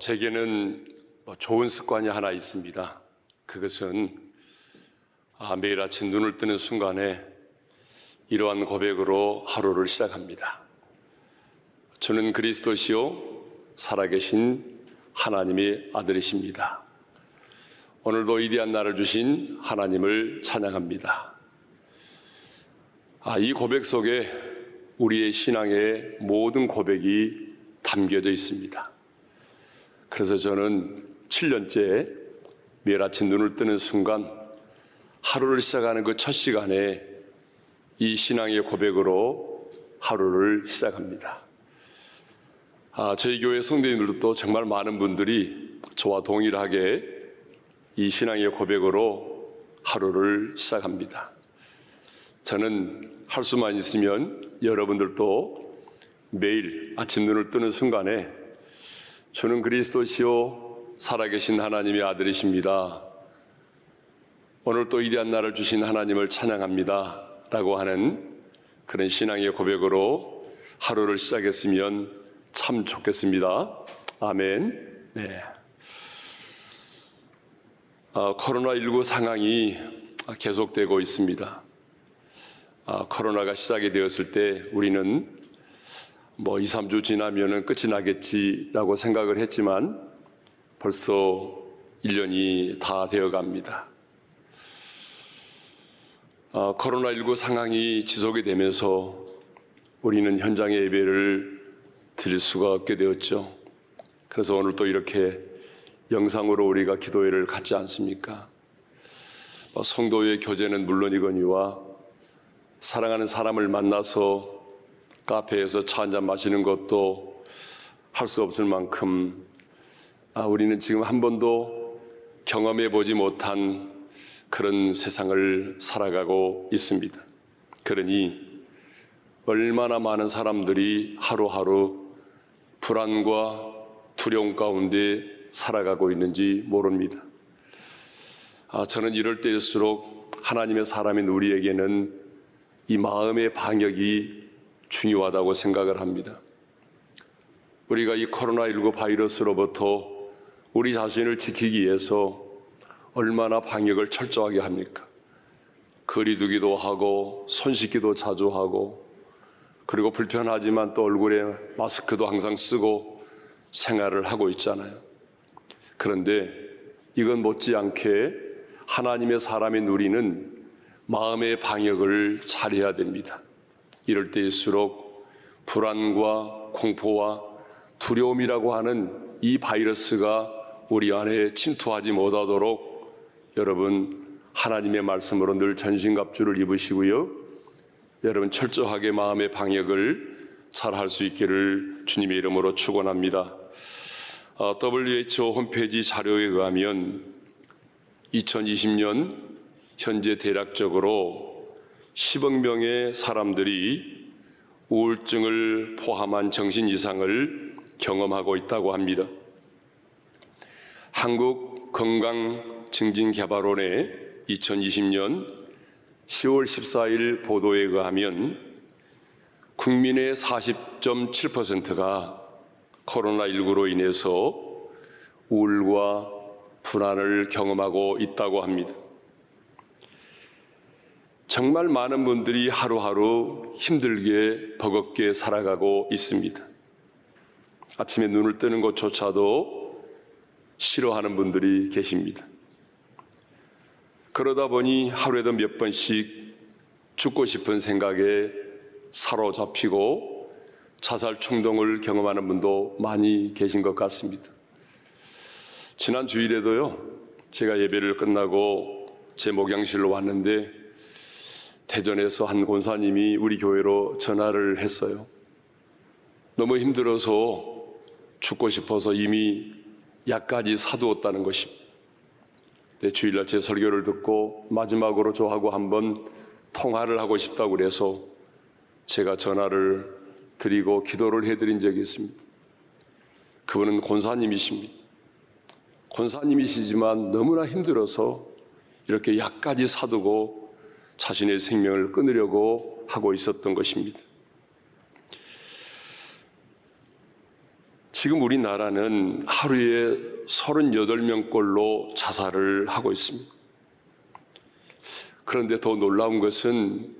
어, 제게는 뭐 좋은 습관이 하나 있습니다. 그것은 아, 매일 아침 눈을 뜨는 순간에 이러한 고백으로 하루를 시작합니다. 주는 그리스도시요 살아계신 하나님의 아들이십니다. 오늘도 위대한 날을 주신 하나님을 찬양합니다. 아, 이 고백 속에 우리의 신앙의 모든 고백이 담겨져 있습니다. 그래서 저는 7년째 매일 아침 눈을 뜨는 순간 하루를 시작하는 그 첫 시간에 이 신앙의 고백으로 하루를 시작합니다. 아, 저희 교회 성도님들도 정말 많은 분들이 저와 동일하게 이 신앙의 고백으로 하루를 시작합니다. 저는 할 수만 있으면 여러분들도 매일 아침 눈을 뜨는 순간에 주는 그리스도시요 살아계신 하나님의 아들이십니다. 오늘 또 위대한 날을 주신 하나님을 찬양합니다. 라고 하는 그런 신앙의 고백으로 하루를 시작했으면 참 좋겠습니다. 아멘. 네. 아, 코로나19 상황이 계속되고 있습니다. 아, 코로나가 시작이 되었을 때 우리는 뭐 2, 3주 지나면은 끝이 나겠지라고 생각을 했지만 벌써 1년이 다 되어 갑니다. 아, 코로나19 상황이 지속이 되면서 우리는 현장의 예배를 드릴 수가 없게 되었죠. 그래서 오늘 또 이렇게 영상으로 우리가 기도회를 갖지 않습니까? 어, 성도의 교제는 물론이거니와 사랑하는 사람을 만나서 카페에서 차 한잔 마시는 것도 할 수 없을 만큼 아, 우리는 지금 한 번도 경험해 보지 못한 그런 세상을 살아가고 있습니다. 그러니 얼마나 많은 사람들이 하루하루 불안과 두려움 가운데 살아가고 있는지 모릅니다. 아, 저는 이럴 때일수록 하나님의 사람인 우리에게는 이 마음의 방역이 중요하다고 생각을 합니다. 우리가 이 코로나19 바이러스로부터 우리 자신을 지키기 위해서 얼마나 방역을 철저하게 합니까? 거리두기도 하고 손 씻기도 자주 하고 그리고 불편하지만 또 얼굴에 마스크도 항상 쓰고 생활을 하고 있잖아요. 그런데 이건 못지않게 하나님의 사람인 우리는 마음의 방역을 잘해야 됩니다. 이럴 때일수록 불안과 공포와 두려움이라고 하는 이 바이러스가 우리 안에 침투하지 못하도록 여러분 하나님의 말씀으로 늘 전신갑주를 입으시고요. 여러분 철저하게 마음의 방역을 잘 할 수 있기를 주님의 이름으로 축원합니다. WHO 홈페이지 자료에 의하면 2020년 현재 대략적으로 10억 명의 사람들이 우울증을 포함한 정신 이상을 경험하고 있다고 합니다. 한국 건강 증진 개발원의 2020년 10월 14일 보도에 의하면 국민의 40.7%가 코로나19로 인해서 우울과 불안을 경험하고 있다고 합니다. 정말 많은 분들이 하루하루 힘들게 버겁게 살아가고 있습니다. 아침에 눈을 뜨는 것조차도 싫어하는 분들이 계십니다. 그러다 보니 하루에도 몇 번씩 죽고 싶은 생각에 사로잡히고 자살 충동을 경험하는 분도 많이 계신 것 같습니다. 지난 주일에도요, 제가 예배를 끝나고 제 목양실로 왔는데 대전에서 한 권사님이 우리 교회로 전화를 했어요. 너무 힘들어서 죽고 싶어서 이미 약까지 사두었다는 것입니다. 네, 주일날 제 설교를 듣고 마지막으로 저하고 한번 통화를 하고 싶다고 그래서 제가 전화를 드리고 기도를 해드린 적이 있습니다. 그분은 권사님이십니다. 권사님이시지만 너무나 힘들어서 이렇게 약까지 사두고 자신의 생명을 끊으려고 하고 있었던 것입니다. 지금 우리나라는 하루에 38명꼴로 자살을 하고 있습니다. 그런데 더 놀라운 것은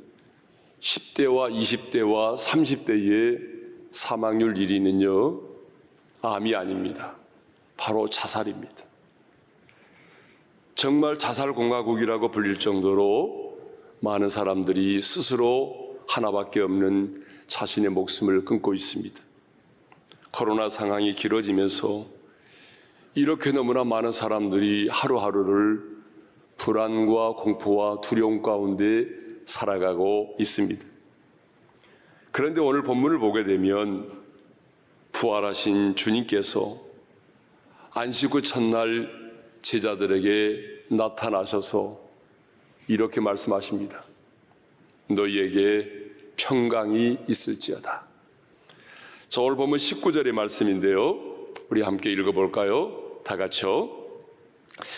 10대와 20대와 30대의 사망률 1위는요, 암이 아닙니다. 바로 자살입니다. 정말 자살공화국이라고 불릴 정도로 많은 사람들이 스스로 하나밖에 없는 자신의 목숨을 끊고 있습니다. 코로나 상황이 길어지면서 이렇게 너무나 많은 사람들이 하루하루를 불안과 공포와 두려움 가운데 살아가고 있습니다. 그런데 오늘 본문을 보게 되면 부활하신 주님께서 안식 후 첫날 제자들에게 나타나셔서 이렇게 말씀하십니다. 너희에게 평강이 있을지어다. 자, 오늘 보면 19절의 말씀인데요. 우리 함께 읽어볼까요? 다 같이요.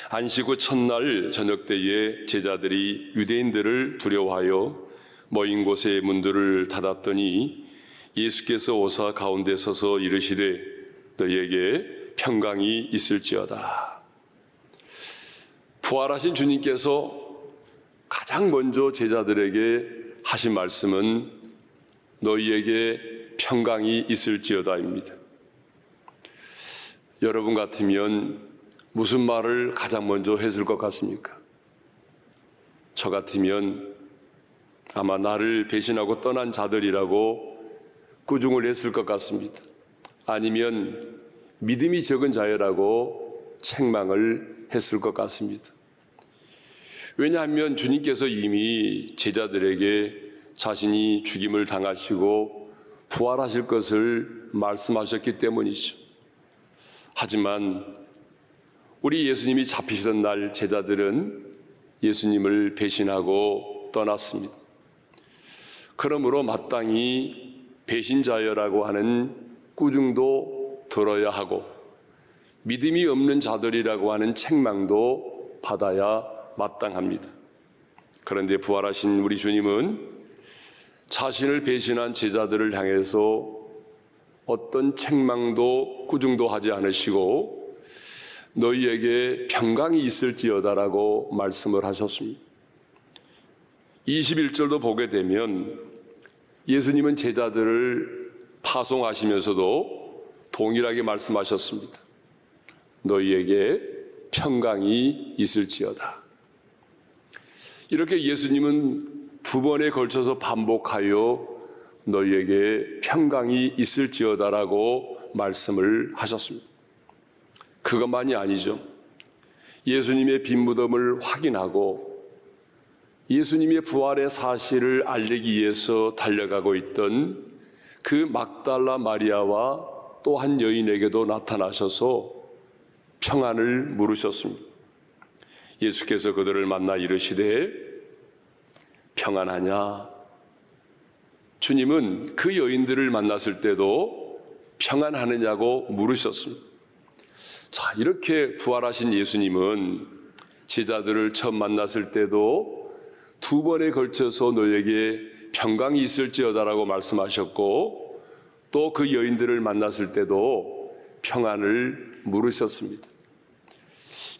안식 후 첫날 저녁 때에 제자들이 유대인들을 두려워하여 모인 곳에 문들을 닫았더니 예수께서 오사 가운데 서서 이르시되 너희에게 평강이 있을지어다. 부활하신 주님께서 가장 먼저 제자들에게 하신 말씀은 너희에게 평강이 있을지어다입니다. 여러분 같으면 무슨 말을 가장 먼저 했을 것 같습니까? 저 같으면 아마 나를 배신하고 떠난 자들이라고 꾸중을 했을 것 같습니다. 아니면 믿음이 적은 자여라고 책망을 했을 것 같습니다. 왜냐하면 주님께서 이미 제자들에게 자신이 죽임을 당하시고 부활하실 것을 말씀하셨기 때문이죠. 하지만 우리 예수님이 잡히시던 날 제자들은 예수님을 배신하고 떠났습니다. 그러므로 마땅히 배신자여라고 하는 꾸중도 들어야 하고 믿음이 없는 자들이라고 하는 책망도 받아야 마땅합니다. 그런데 부활하신 우리 주님은 자신을 배신한 제자들을 향해서 어떤 책망도 꾸중도 하지 않으시고 너희에게 평강이 있을지어다라고 말씀을 하셨습니다. 21절도 보게 되면 예수님은 제자들을 파송하시면서도 동일하게 말씀하셨습니다. 너희에게 평강이 있을지어다. 이렇게 예수님은 두 번에 걸쳐서 반복하여 너희에게 평강이 있을지어다라고 말씀을 하셨습니다. 그것만이 아니죠. 예수님의 빈 무덤을 확인하고 예수님의 부활의 사실을 알리기 위해서 달려가고 있던 그 막달라 마리아와 또 한 여인에게도 나타나셔서 평안을 물으셨습니다. 예수께서 그들을 만나 이르시되 평안하냐? 주님은 그 여인들을 만났을 때도 평안하느냐고 물으셨습니다. 자, 이렇게 부활하신 예수님은 제자들을 처음 만났을 때도 두 번에 걸쳐서 너에게 평강이 있을지어다라고 말씀하셨고 또 그 여인들을 만났을 때도 평안을 물으셨습니다.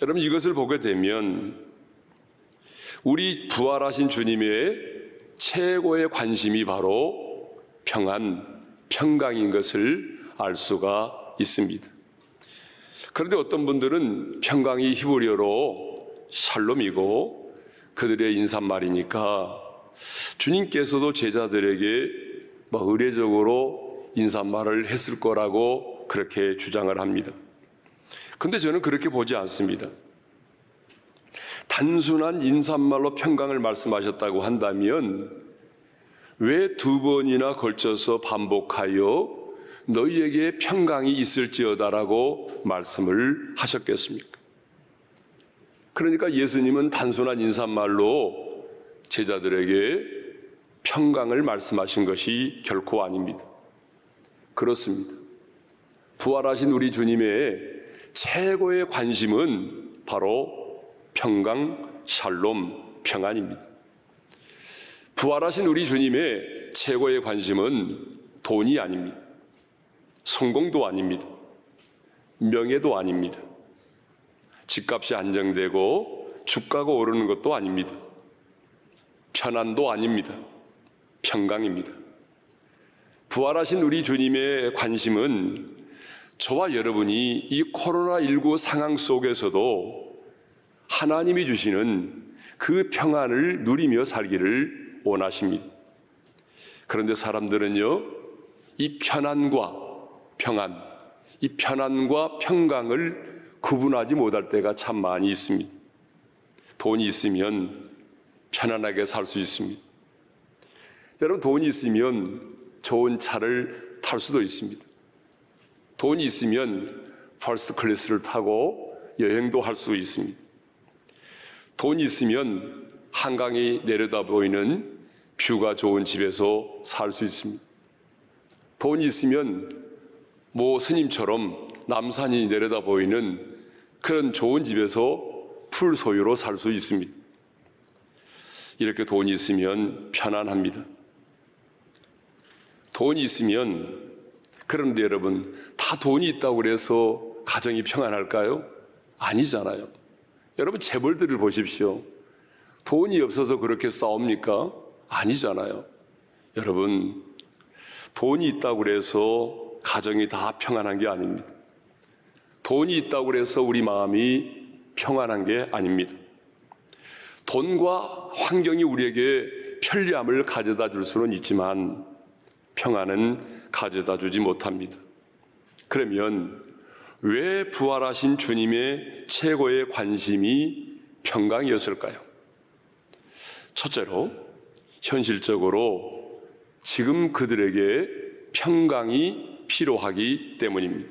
여러분 이것을 보게 되면 우리 부활하신 주님의 최고의 관심이 바로 평안, 평강인 것을 알 수가 있습니다. 그런데 어떤 분들은 평강이 히브리어로 샬롬이고 그들의 인사말이니까 주님께서도 제자들에게 뭐 의례적으로 인사말을 했을 거라고 그렇게 주장을 합니다. 근데 저는 그렇게 보지 않습니다. 단순한 인사말로 평강을 말씀하셨다고 한다면 왜 두 번이나 걸쳐서 반복하여 너희에게 평강이 있을지어다라고 말씀을 하셨겠습니까? 그러니까 예수님은 단순한 인사말로 제자들에게 평강을 말씀하신 것이 결코 아닙니다. 그렇습니다. 부활하신 우리 주님의 최고의 관심은 바로 평강, 샬롬, 평안입니다. 부활하신 우리 주님의 최고의 관심은 돈이 아닙니다. 성공도 아닙니다. 명예도 아닙니다. 집값이 안정되고 주가가 오르는 것도 아닙니다. 편안도 아닙니다. 평강입니다. 부활하신 우리 주님의 관심은 저와 여러분이 이 코로나19 상황 속에서도 하나님이 주시는 그 평안을 누리며 살기를 원하십니다. 그런데 사람들은요, 이 편안과 평안, 이 편안과 평강을 구분하지 못할 때가 참 많이 있습니다. 돈이 있으면 편안하게 살 수 있습니다. 여러분, 돈이 있으면 좋은 차를 탈 수도 있습니다. 돈이 있으면 first class를 타고 여행도 할 수 있습니다. 돈이 있으면 한강이 내려다 보이는 뷰가 좋은 집에서 살 수 있습니다. 돈이 있으면 모 스님처럼 남산이 내려다 보이는 그런 좋은 집에서 풀 소유로 살 수 있습니다. 이렇게 돈이 있으면 편안합니다. 돈이 있으면 그런데 여러분 다 돈이 있다고 그래서 가정이 평안할까요? 아니잖아요. 여러분 재벌들을 보십시오. 돈이 없어서 그렇게 싸웁니까? 아니잖아요. 여러분 돈이 있다고 그래서 가정이 다 평안한 게 아닙니다. 돈이 있다고 그래서 우리 마음이 평안한 게 아닙니다. 돈과 환경이 우리에게 편리함을 가져다 줄 수는 있지만 평안은 가져다 주지 못합니다. 그러면 왜 부활하신 주님의 최고의 관심이 평강이었을까요? 첫째로, 현실적으로 지금 그들에게 평강이 필요하기 때문입니다.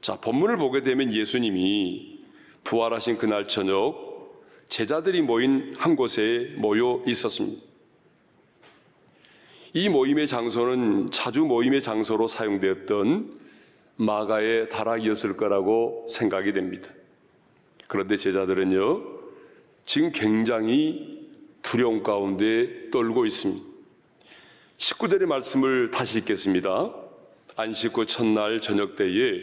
자, 본문을 보게 되면 예수님이 부활하신 그날 저녁 제자들이 모인 한 곳에 모여 있었습니다. 이 모임의 장소는 자주 모임의 장소로 사용되었던 마가의 다락이었을 거라고 생각이 됩니다. 그런데 제자들은요, 지금 굉장히 두려움 가운데 떨고 있습니다. 19절의 말씀을 다시 읽겠습니다. 안식 후 첫날 저녁 때에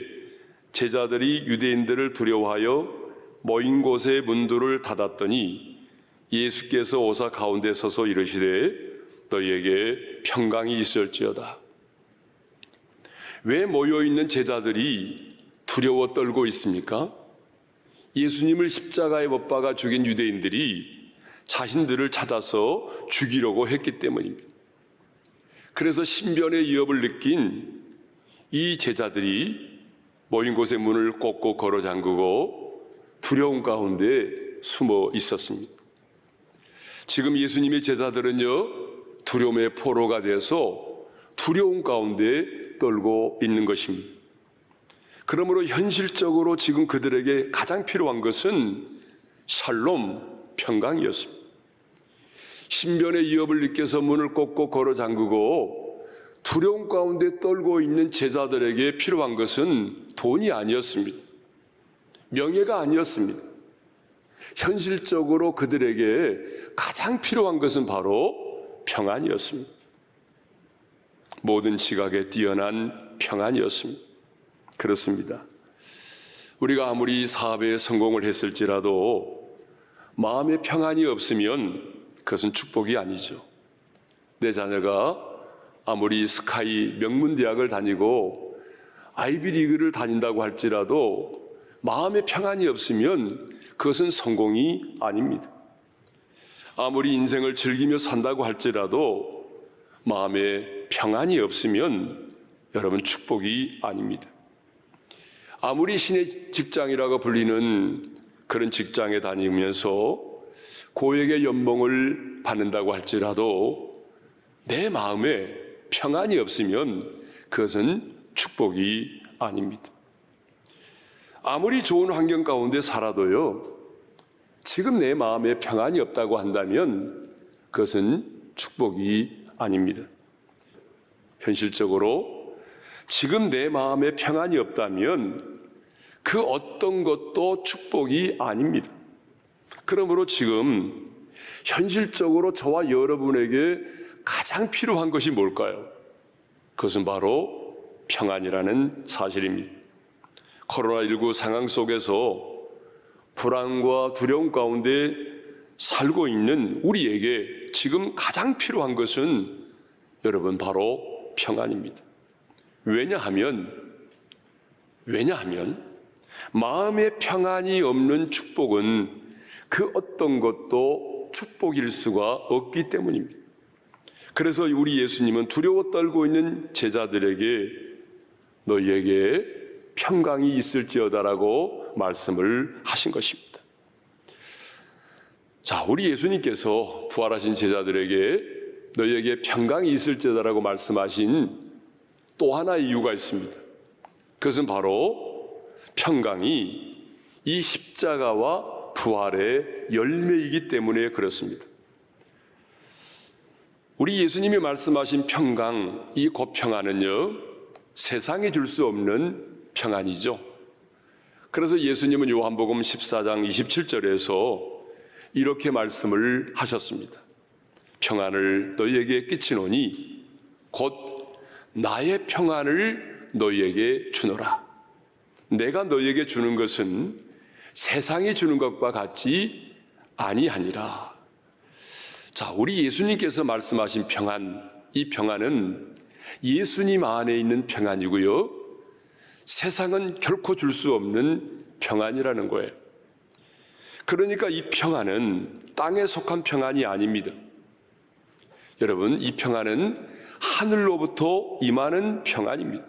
제자들이 유대인들을 두려워하여 모인 곳의 문들을 닫았더니 예수께서 오사 가운데 서서 이르시되 너희에게 평강이 있을지어다. 왜 모여 있는 제자들이 두려워 떨고 있습니까? 예수님을 십자가에 못 박아 죽인 유대인들이 자신들을 찾아서 죽이려고 했기 때문입니다. 그래서 신변의 위협을 느낀 이 제자들이 모인 곳의 문을 꼭꼭 걸어 잠그고 두려움 가운데 숨어 있었습니다. 지금 예수님의 제자들은요, 두려움의 포로가 돼서 두려움 가운데 떨고 있는 것입니다. 그러므로 현실적으로 지금 그들에게 가장 필요한 것은 샬롬, 평강이었습니다. 신변의 위협을 느껴서 문을 꼭꼭 걸어 잠그고 두려움 가운데 떨고 있는 제자들에게 필요한 것은 돈이 아니었습니다. 명예가 아니었습니다. 현실적으로 그들에게 가장 필요한 것은 바로 평안이었습니다. 모든 지각에 뛰어난 평안이었습니다. 그렇습니다. 우리가 아무리 사업에 성공을 했을지라도 마음의 평안이 없으면 그것은 축복이 아니죠. 내 자녀가 아무리 스카이 명문대학을 다니고 아이비리그를 다닌다고 할지라도 마음의 평안이 없으면 그것은 성공이 아닙니다. 아무리 인생을 즐기며 산다고 할지라도 마음에 평안이 없으면 여러분 축복이 아닙니다. 아무리 신의 직장이라고 불리는 그런 직장에 다니면서 고액의 연봉을 받는다고 할지라도 내 마음에 평안이 없으면 그것은 축복이 아닙니다. 아무리 좋은 환경 가운데 살아도요, 지금 내 마음에 평안이 없다고 한다면 그것은 축복이 아닙니다. 현실적으로 지금 내 마음에 평안이 없다면 그 어떤 것도 축복이 아닙니다. 그러므로 지금 현실적으로 저와 여러분에게 가장 필요한 것이 뭘까요? 그것은 바로 평안이라는 사실입니다. 코로나19 상황 속에서 불안과 두려움 가운데 살고 있는 우리에게 지금 가장 필요한 것은 여러분 바로 평안입니다. 왜냐하면 왜냐하면 마음의 평안이 없는 축복은 그 어떤 것도 축복일 수가 없기 때문입니다. 그래서 우리 예수님은 두려워 떨고 있는 제자들에게 너희에게 평강이 있을지어다라고 말씀을 하신 것입니다. 자, 우리 예수님께서 부활하신 제자들에게 너희에게 평강이 있을지어다라고 말씀하신 또 하나의 이유가 있습니다. 그것은 바로 평강이 이 십자가와 부활의 열매이기 때문에 그렇습니다. 우리 예수님이 말씀하신 평강, 이 고평안은요, 세상이 줄 수 없는 평안이죠. 그래서 예수님은 요한복음 14장 27절에서 이렇게 말씀을 하셨습니다. 평안을 너희에게 끼치노니 곧 나의 평안을 너희에게 주노라. 내가 너희에게 주는 것은 세상이 주는 것과 같지 아니하니라. 자, 우리 예수님께서 말씀하신 평안, 이 평안은 예수님 안에 있는 평안이고요. 세상은 결코 줄 수 없는 평안이라는 거예요. 그러니까 이 평안은 땅에 속한 평안이 아닙니다. 여러분, 이 평안은 하늘로부터 임하는 평안입니다.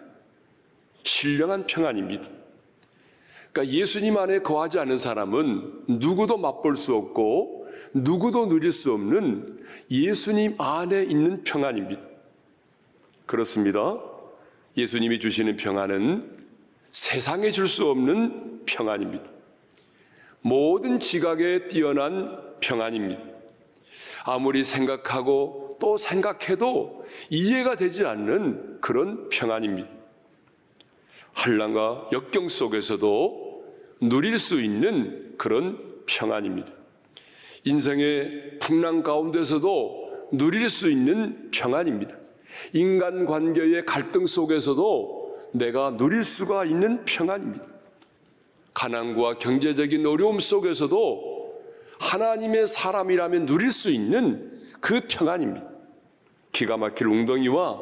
신령한 평안입니다. 그러니까 예수님 안에 거하지 않은 사람은 누구도 맛볼 수 없고 누구도 누릴 수 없는 예수님 안에 있는 평안입니다. 그렇습니다. 예수님이 주시는 평안은 세상에 줄 수 없는 평안입니다. 모든 지각에 뛰어난 평안입니다. 아무리 생각하고 또 생각해도 이해가 되지 않는 그런 평안입니다. 한란과 역경 속에서도 누릴 수 있는 그런 평안입니다. 인생의 풍랑 가운데서도 누릴 수 있는 평안입니다. 인간 관계의 갈등 속에서도 내가 누릴 수가 있는 평안입니다. 가난과 경제적인 어려움 속에서도 하나님의 사람이라면 누릴 수 있는 그 평안입니다. 기가 막힐 웅덩이와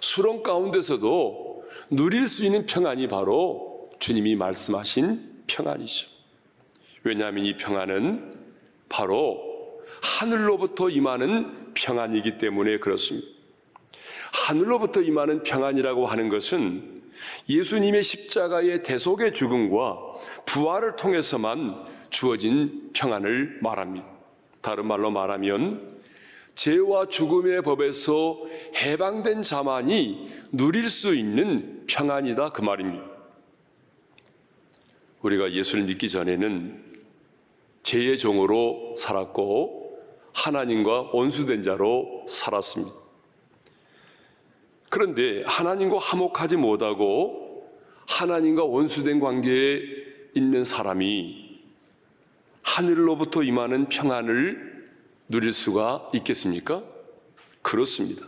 수렁 가운데서도 누릴 수 있는 평안이 바로 주님이 말씀하신 평안이죠. 왜냐하면 이 평안은 바로 하늘로부터 임하는 평안이기 때문에 그렇습니다. 하늘로부터 임하는 평안이라고 하는 것은 예수님의 십자가의 대속의 죽음과 부활을 통해서만 주어진 평안을 말합니다. 다른 말로 말하면 죄와 죽음의 법에서 해방된 자만이 누릴 수 있는 평안이다 그 말입니다. 우리가 예수를 믿기 전에는 죄의 종으로 살았고 하나님과 원수된 자로 살았습니다. 그런데 하나님과 화목하지 못하고 하나님과 원수된 관계에 있는 사람이 하늘로부터 임하는 평안을 누릴 수가 있겠습니까? 그렇습니다.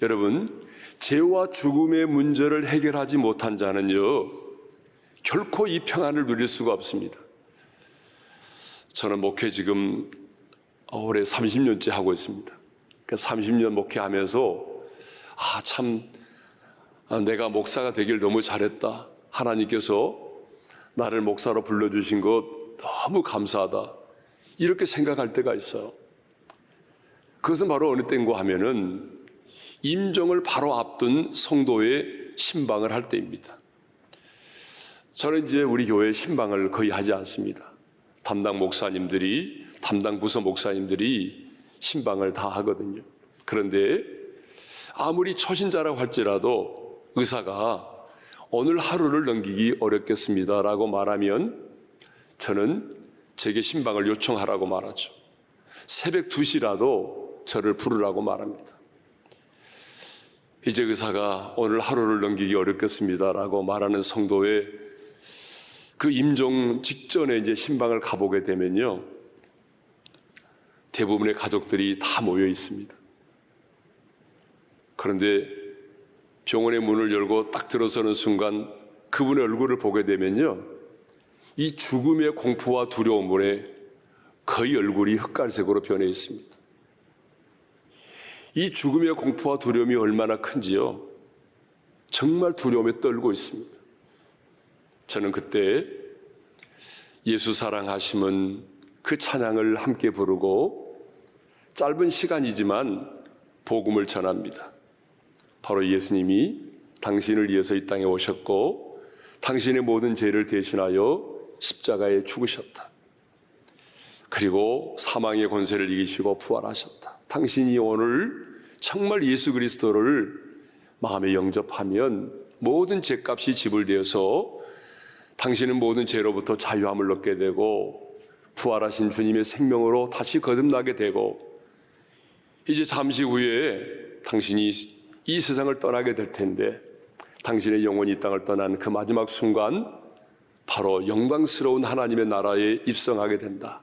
여러분, 죄와 죽음의 문제를 해결하지 못한 자는요, 결코 이 평안을 누릴 수가 없습니다. 저는 목회 지금 올해 30년째 하고 있습니다. 30년 그러니까 목회하면서 아, 참, 아, 내가 목사가 되길 너무 잘했다. 하나님께서 나를 목사로 불러주신 것 너무 감사하다. 이렇게 생각할 때가 있어요. 그것은 바로 어느 때인가 하면은 임종을 바로 앞둔 성도의 신방을 할 때입니다. 저는 이제 우리 교회 신방을 거의 하지 않습니다. 담당 목사님들이, 담당 부서 목사님들이 신방을 다 하거든요. 그런데 아무리 초신자라고 할지라도 의사가 오늘 하루를 넘기기 어렵겠습니다 라고 말하면 저는 제게 신방을 요청하라고 말하죠. 새벽 2시라도 저를 부르라고 말합니다. 이제 의사가 오늘 하루를 넘기기 어렵겠습니다 라고 말하는 성도의 그 임종 직전에 이제 신방을 가보게 되면요. 대부분의 가족들이 다 모여 있습니다. 그런데 병원의 문을 열고 딱 들어서는 순간 그분의 얼굴을 보게 되면요. 이 죽음의 공포와 두려움에 거의 얼굴이 흑갈색으로 변해 있습니다. 이 죽음의 공포와 두려움이 얼마나 큰지요. 정말 두려움에 떨고 있습니다. 저는 그때 예수 사랑하심은 그 찬양을 함께 부르고 짧은 시간이지만 복음을 전합니다. 바로 예수님이 당신을 위해서 이 땅에 오셨고 당신의 모든 죄를 대신하여 십자가에 죽으셨다. 그리고 사망의 권세를 이기시고 부활하셨다. 당신이 오늘 정말 예수 그리스도를 마음에 영접하면 모든 죄값이 지불되어서 당신은 모든 죄로부터 자유함을 얻게 되고 부활하신 주님의 생명으로 다시 거듭나게 되고 이제 잠시 후에 당신이 이 세상을 떠나게 될 텐데 당신의 영혼이 이 땅을 떠난 그 마지막 순간 바로 영광스러운 하나님의 나라에 입성하게 된다.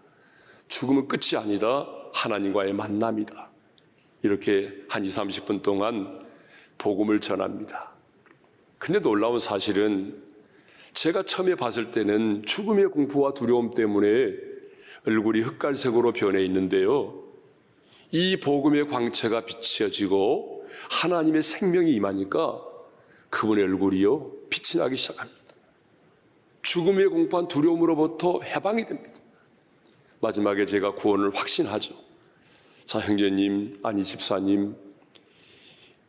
죽음은 끝이 아니다. 하나님과의 만남이다. 이렇게 한 2, 30분 동안 복음을 전합니다. 근데 놀라운 사실은 제가 처음에 봤을 때는 죽음의 공포와 두려움 때문에 얼굴이 흑갈색으로 변해 있는데요. 이 복음의 광채가 비춰지고 하나님의 생명이 임하니까 그분의 얼굴이요. 빛이 나기 시작합니다. 죽음의 공포한 두려움으로부터 해방이 됩니다. 마지막에 제가 구원을 확신하죠. 자, 형제님, 아니 집사님,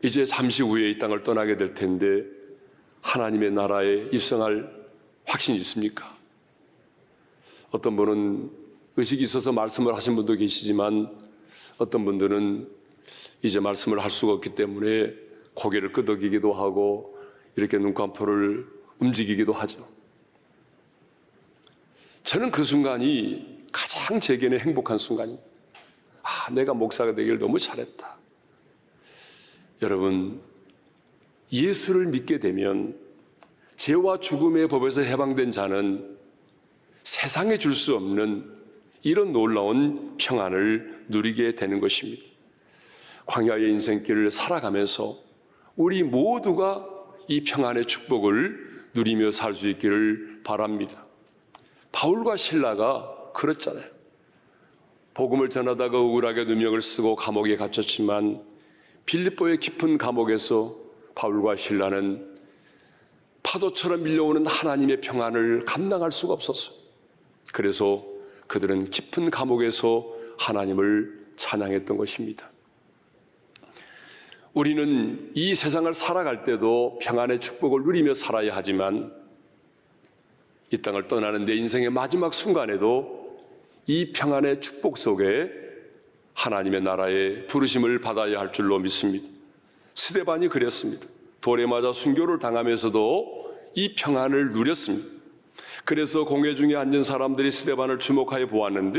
이제 잠시 후에 이 땅을 떠나게 될 텐데 하나님의 나라에 입성할 확신이 있습니까? 어떤 분은 의식이 있어서 말씀을 하신 분도 계시지만 어떤 분들은 이제 말씀을 할 수가 없기 때문에 고개를 끄덕이기도 하고 이렇게 눈깜포를 움직이기도 하죠. 저는 그 순간이 가장 제게는 행복한 순간입니다. 아, 내가 목사가 되길 너무 잘했다. 여러분, 예수를 믿게 되면 죄와 죽음의 법에서 해방된 자는 세상에 줄 수 없는 이런 놀라운 평안을 누리게 되는 것입니다. 광야의 인생길을 살아가면서 우리 모두가 이 평안의 축복을 누리며 살 수 있기를 바랍니다. 바울과 신라가 그랬잖아요. 복음을 전하다가 억울하게 누명을 쓰고 감옥에 갇혔지만 빌립보의 깊은 감옥에서 바울과 신라는 파도처럼 밀려오는 하나님의 평안을 감당할 수가 없었어요. 그래서 그들은 깊은 감옥에서 하나님을 찬양했던 것입니다. 우리는 이 세상을 살아갈 때도 평안의 축복을 누리며 살아야 하지만 이 땅을 떠나는 내 인생의 마지막 순간에도 이 평안의 축복 속에 하나님의 나라의 부르심을 받아야 할 줄로 믿습니다. 스데반이 그랬습니다. 돌에 맞아 순교를 당하면서도 이 평안을 누렸습니다. 그래서 공회 중에 앉은 사람들이 스데반을 주목하여 보았는데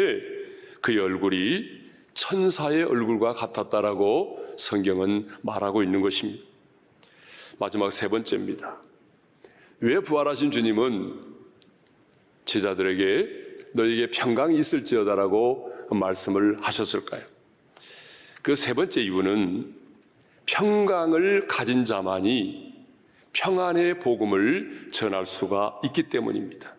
그의 얼굴이 천사의 얼굴과 같았다라고 성경은 말하고 있는 것입니다. 마지막 세 번째입니다. 왜 부활하신 주님은 제자들에게 너에게 평강이 있을지어다라고 말씀을 하셨을까요? 그 세 번째 이유는 평강을 가진 자만이 평안의 복음을 전할 수가 있기 때문입니다.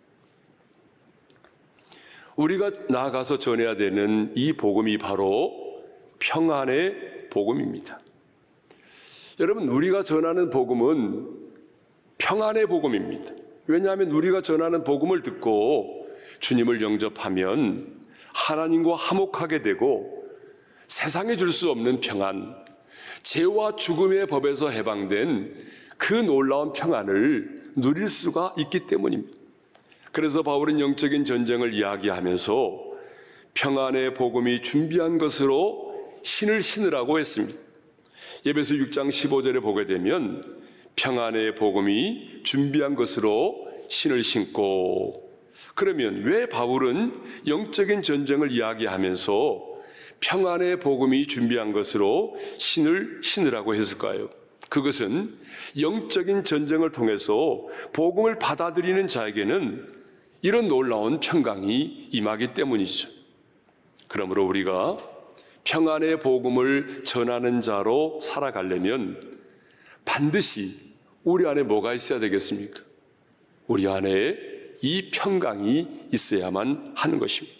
우리가 나아가서 전해야 되는 이 복음이 바로 평안의 복음입니다. 여러분, 우리가 전하는 복음은 평안의 복음입니다. 왜냐하면 우리가 전하는 복음을 듣고 주님을 영접하면 하나님과 화목하게 되고 세상에 줄 수 없는 평안, 죄와 죽음의 법에서 해방된 그 놀라운 평안을 누릴 수가 있기 때문입니다. 그래서 바울은 영적인 전쟁을 이야기하면서 평안의 복음이 준비한 것으로 신을 신으라고 했습니다. 예배서 6장 15절에 보게 되면 평안의 복음이 준비한 것으로 신을 신고 그러면 왜 바울은 영적인 전쟁을 이야기하면서 평안의 복음이 준비한 것으로 신을 신으라고 했을까요? 그것은 영적인 전쟁을 통해서 복음을 받아들이는 자에게는 이런 놀라운 평강이 임하기 때문이죠. 그러므로 우리가 평안의 복음을 전하는 자로 살아가려면 반드시 우리 안에 뭐가 있어야 되겠습니까? 우리 안에 이 평강이 있어야만 하는 것입니다.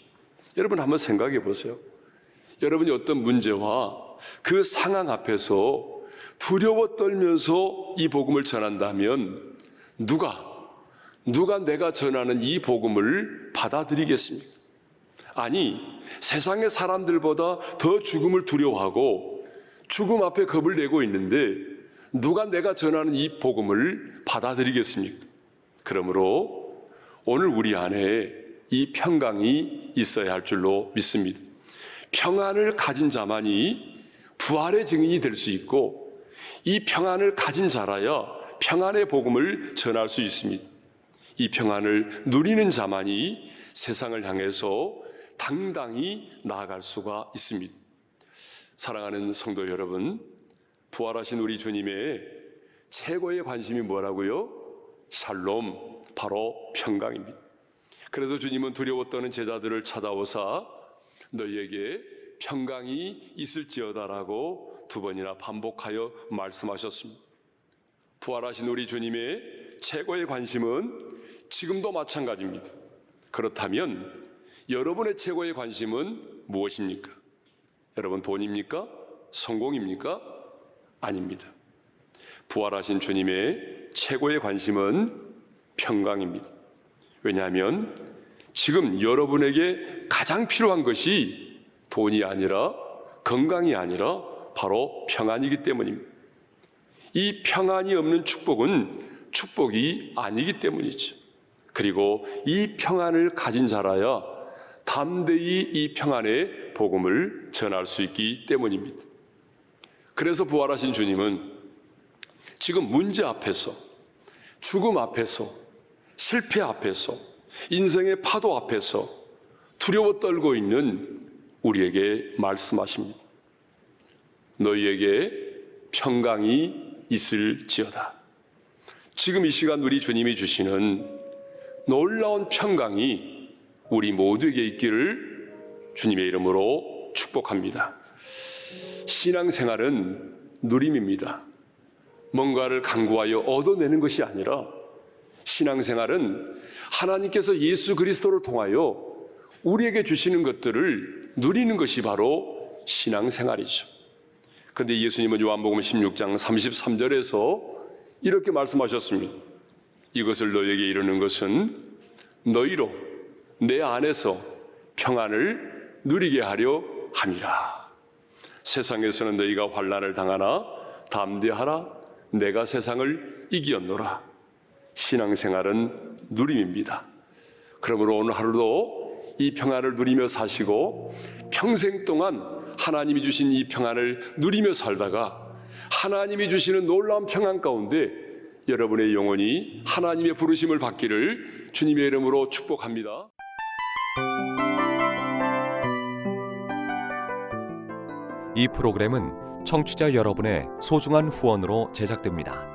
여러분 한번 생각해 보세요. 여러분이 어떤 문제와 그 상황 앞에서 두려워 떨면서 이 복음을 전한다면 누가 누가 내가 전하는 이 복음을 받아들이겠습니까? 아니, 세상의 사람들보다 더 죽음을 두려워하고 죽음 앞에 겁을 내고 있는데 누가 내가 전하는 이 복음을 받아들이겠습니까? 그러므로 오늘 우리 안에 이 평강이 있어야 할 줄로 믿습니다. 평안을 가진 자만이 부활의 증인이 될 수 있고 이 평안을 가진 자라야 평안의 복음을 전할 수 있습니다. 이 평안을 누리는 자만이 세상을 향해서 당당히 나아갈 수가 있습니다. 사랑하는 성도 여러분, 부활하신 우리 주님의 최고의 관심이 뭐라고요? 샬롬, 바로 평강입니다. 그래서 주님은 두려워 떠는 제자들을 찾아오사 너희에게 평강이 있을지어다라고 두 번이나 반복하여 말씀하셨습니다. 부활하신 우리 주님의 최고의 관심은 지금도 마찬가지입니다. 그렇다면 여러분의 최고의 관심은 무엇입니까? 여러분 돈입니까? 성공입니까? 아닙니다. 부활하신 주님의 최고의 관심은 평강입니다. 왜냐하면 지금 여러분에게 가장 필요한 것이 돈이 아니라 건강이 아니라 바로 평안이기 때문입니다. 이 평안이 없는 축복은 축복이 아니기 때문이죠. 그리고 이 평안을 가진 자라야 담대히 이 평안의 복음을 전할 수 있기 때문입니다. 그래서 부활하신 주님은 지금 문제 앞에서, 죽음 앞에서, 실패 앞에서, 인생의 파도 앞에서 두려워 떨고 있는 우리에게 말씀하십니다. 너희에게 평강이 있을지어다. 지금 이 시간 우리 주님이 주시는 놀라운 평강이 우리 모두에게 있기를 주님의 이름으로 축복합니다. 신앙생활은 누림입니다. 뭔가를 강구하여 얻어내는 것이 아니라 신앙생활은 하나님께서 예수 그리스도를 통하여 우리에게 주시는 것들을 누리는 것이 바로 신앙생활이죠. 그런데 예수님은 요한복음 16장 33절에서 이렇게 말씀하셨습니다. 이것을 너에게 이르는 것은 너희로 내 안에서 평안을 누리게 하려 함이라. 세상에서는 너희가 환란을 당하나 담대하라. 내가 세상을 이기었노라. 신앙생활은 누림입니다. 그러므로 오늘 하루도 이 평안을 누리며 사시고 평생 동안 하나님이 주신 이 평안을 누리며 살다가 하나님이 주시는 놀라운 평안 가운데 여러분의 영혼이 하나님의 부르심을 받기를 주님의 이름으로 축복합니다. 이 프로그램은 청취자 여러분의 소중한 후원으로 제작됩니다.